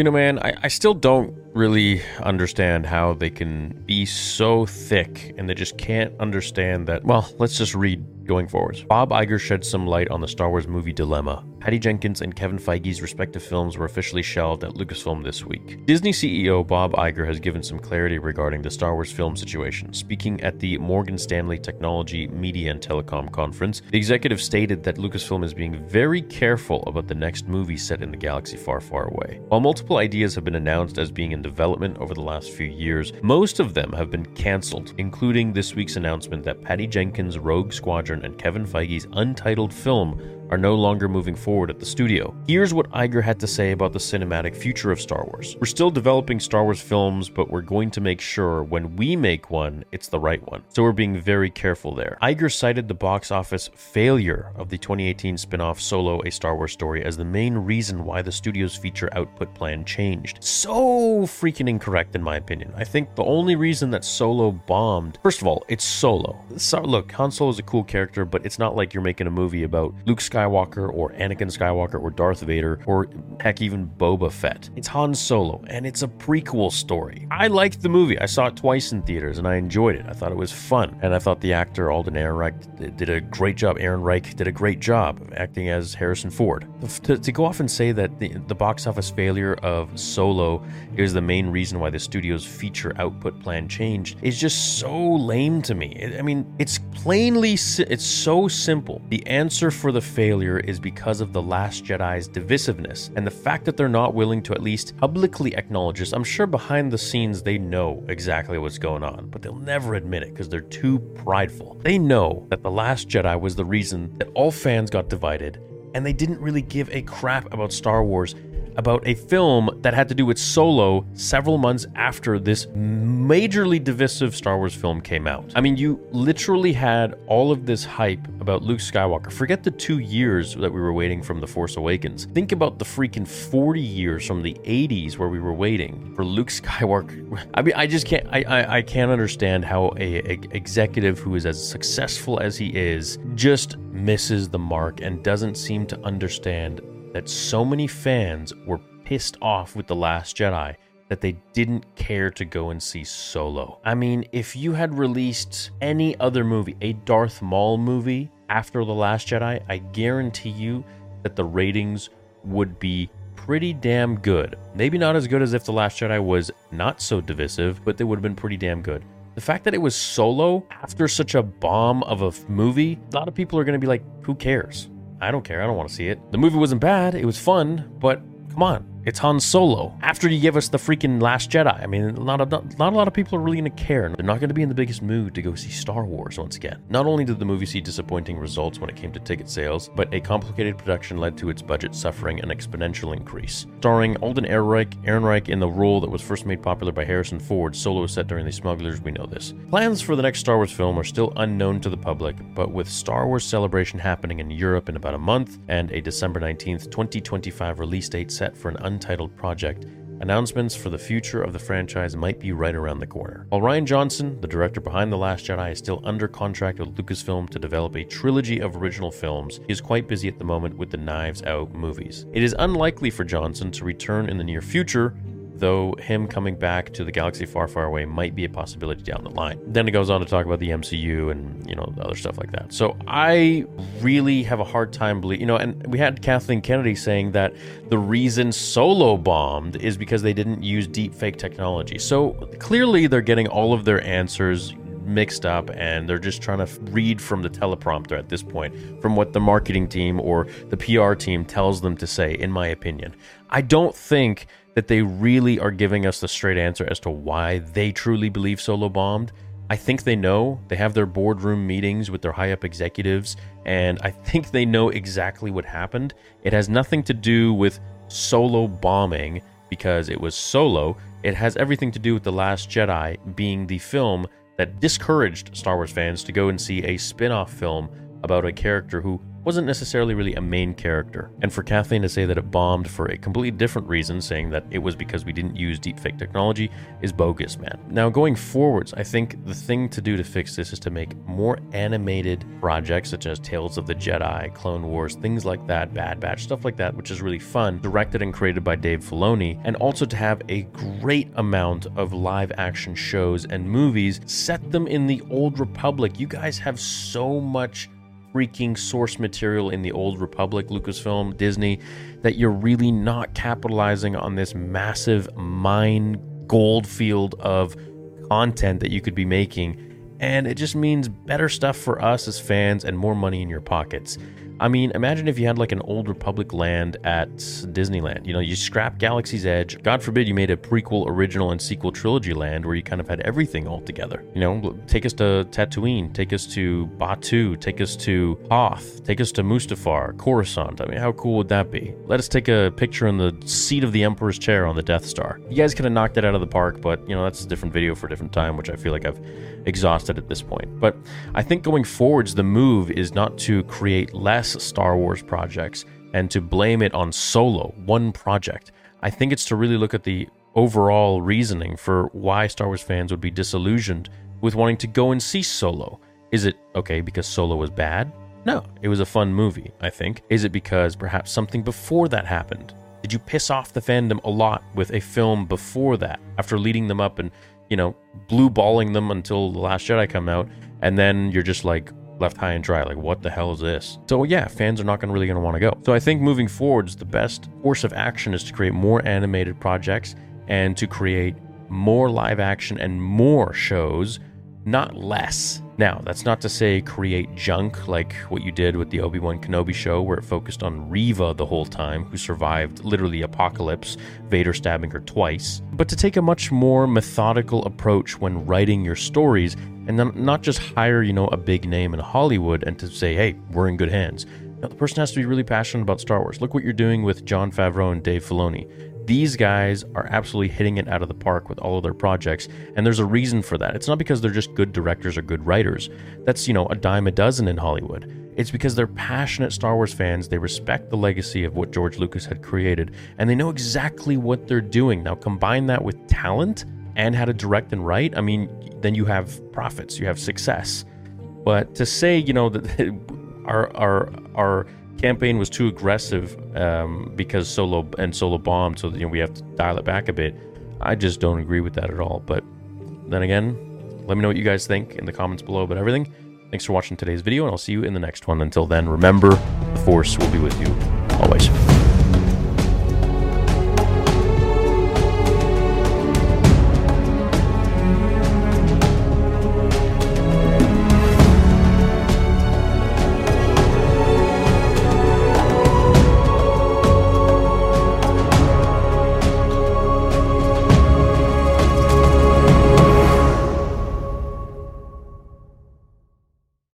You know, man, I, I still don't really understand how they can be so thick and they just can't understand that. Well, let's just read going forwards. Bob Iger shed some light on the Star Wars movie dilemma. Patty Jenkins and Kevin Feige's respective films were officially shelved at Lucasfilm this week. Disney CEO Bob Iger has given some clarity regarding the Star Wars film situation. Speaking at the Morgan Stanley Technology, Media, and Telecom Conference, the executive stated that Lucasfilm is being very careful about the next movie set in the galaxy far, far away. While multiple ideas have been announced as being in development over the last few years, most of them have been cancelled, including this week's announcement that Patty Jenkins' Rogue Squadron and Kevin Feige's untitled film are no longer moving forward at the studio. Here's what Iger had to say about the cinematic future of Star Wars. We're still developing Star Wars films, but we're going to make sure when we make one, it's the right one. So we're being very careful there. Iger cited the box office failure of the 2018 spin off Solo A Star Wars Story as the main reason why the studio's feature output plan changed. So freaking incorrect, in my opinion. I think the only reason that Solo bombed, first of all, it's Solo. So, look, Han Solo is a cool character, but it's not like you're making a movie about Luke Skywalker Skywalker or Anakin Skywalker or Darth Vader or heck, even Boba Fett. It's Han Solo and it's a prequel story. I liked the movie. I saw it twice in theaters and I enjoyed it. I thought it was fun. And I thought the actor Alden Ehrenreich did a great job. Ehrenreich did a great job acting as Harrison Ford. To, to go off and say that the, the box office failure of Solo is the main reason why the studio's feature output plan changed is just so lame to me. I mean, it's plainly, it's so simple. The answer for the failure failure is because of The Last Jedi's divisiveness and the fact that they're not willing to at least publicly acknowledge this. I'm sure behind the scenes they know exactly what's going on, but they'll never admit it because they're too prideful. They know that The Last Jedi was the reason that all fans got divided, and they didn't really give a crap about Star Wars about a film that had to do with Solo several months after this majorly divisive Star Wars film came out. I mean, you literally had all of this hype about Luke Skywalker. Forget the two years that we were waiting from The Force Awakens. Think about the freaking 40 years from the 80s where we were waiting for Luke Skywalker. I mean, I just can't, I, I, I can't understand how a, a executive who is as successful as he is just misses the mark and doesn't seem to understand that so many fans were pissed off with The Last Jedi that they didn't care to go and see Solo. I mean, if you had released any other movie, a Darth Maul movie after The Last Jedi, I guarantee you that the ratings would be pretty damn good. Maybe not as good as if The Last Jedi was not so divisive, but they would have been pretty damn good. The fact that it was solo after such a bomb of a movie, a lot of people are going to be like, who cares? I don't care. I don't want to see it. The movie wasn't bad. It was fun, but come on. It's Han Solo. After you give us the freaking Last Jedi, I mean, not a, not, a lot of people are really going to care. They're not going to be in the biggest mood to go see Star Wars once again. Not only did the movie see disappointing results when it came to ticket sales, but a complicated production led to its budget suffering an exponential increase. Starring Alden Ehrenreich, Ehrenreich in the role that was first made popular by Harrison Ford, Solo set during the Smugglers, we know this. Plans for the next Star Wars film are still unknown to the public, but with Star Wars Celebration happening in Europe in about a month and a December 19th, 2025 release date set for an untitled project, announcements for the future of the franchise might be right around the corner. While Rian Johnson, the director behind The Last Jedi, is still under contract with Lucasfilm to develop a trilogy of original films, he is quite busy at the moment with the Knives Out movies. It is unlikely for Johnson to return in the near future, though him coming back to the galaxy far, far away might be a possibility down the line. Then it goes on to talk about the MCU and, you know, other stuff like that. So I really have a hard time believing, you know, and we had Kathleen Kennedy saying that the reason Solo bombed is because they didn't use deep fake technology. So clearly they're getting all of their answers mixed up and they're just trying to read from the teleprompter at this point from what the marketing team or the PR team tells them to say in my opinion. I don't think that they really are giving us the straight answer as to why they truly believe Solo bombed. I think they know. They have their boardroom meetings with their high up executives, and I think they know exactly what happened. It has nothing to do with Solo bombing because it was Solo. It has everything to do with The Last Jedi being the film that discouraged Star Wars fans to go and see a spin off film about a character who wasn't necessarily really a main character. And for Kathleen to say that it bombed for a completely different reason, saying that it was because we didn't use deepfake technology, is bogus, man. Now, going forwards, I think the thing to do to fix this is to make more animated projects such as Tales of the Jedi, Clone Wars, things like that, Bad Batch, stuff like that, which is really fun, directed and created by Dave Filoni, and also to have a great amount of live action shows and movies, set them in the old Republic. You guys have so much freaking source material in the old Republic, Lucasfilm, Disney, that you're really not capitalizing on this massive mine gold field of content that you could be making. And it just means better stuff for us as fans and more money in your pockets. I mean, imagine if you had like an old Republic land at Disneyland. You know, you scrap Galaxy's Edge. God forbid you made a prequel, original, and sequel trilogy land where you kind of had everything all together. You know, take us to Tatooine, take us to Batuu, take us to Hoth, take us to Mustafar, Coruscant. I mean, how cool would that be? Let us take a picture in the seat of the Emperor's chair on the Death Star. You guys could have knocked it out of the park, but you know, that's a different video for a different time, which I feel like I've exhausted at this point. But I think going forwards, the move is not to create less Star Wars projects and to blame it on Solo, one project. I think it's to really look at the overall reasoning for why Star Wars fans would be disillusioned with wanting to go and see Solo. Is it okay because Solo was bad? No, it was a fun movie, I think. Is it because perhaps something before that happened? Did you piss off the fandom a lot with a film before that after leading them up and, you know, blue balling them until The Last Jedi come out and then you're just like, left high and dry. Like, what the hell is this? So, yeah, fans are not gonna really to want to go. So, I think moving forwards, the best course of action is to create more animated projects and to create more live action and more shows, not less. Now, that's not to say create junk like what you did with the Obi Wan Kenobi show, where it focused on Reva the whole time, who survived literally apocalypse, Vader stabbing her twice, but to take a much more methodical approach when writing your stories and then not just hire, you know, a big name in Hollywood and to say, hey, we're in good hands. Now, the person has to be really passionate about Star Wars. Look what you're doing with Jon Favreau and Dave Filoni. These guys are absolutely hitting it out of the park with all of their projects, and there's a reason for that. It's not because they're just good directors or good writers. That's, you know, a dime a dozen in Hollywood. It's because they're passionate Star Wars fans. They respect the legacy of what George Lucas had created, and they know exactly what they're doing. Now, combine that with talent and how to direct and write, I mean, then you have profits, you have success. But to say, you know, that our our our campaign was too aggressive um, because solo and solo bombed, so you know we have to dial it back a bit. I just don't agree with that at all. But then again, let me know what you guys think in the comments below about everything. Thanks for watching today's video, and I'll see you in the next one. Until then, remember, the Force will be with you always.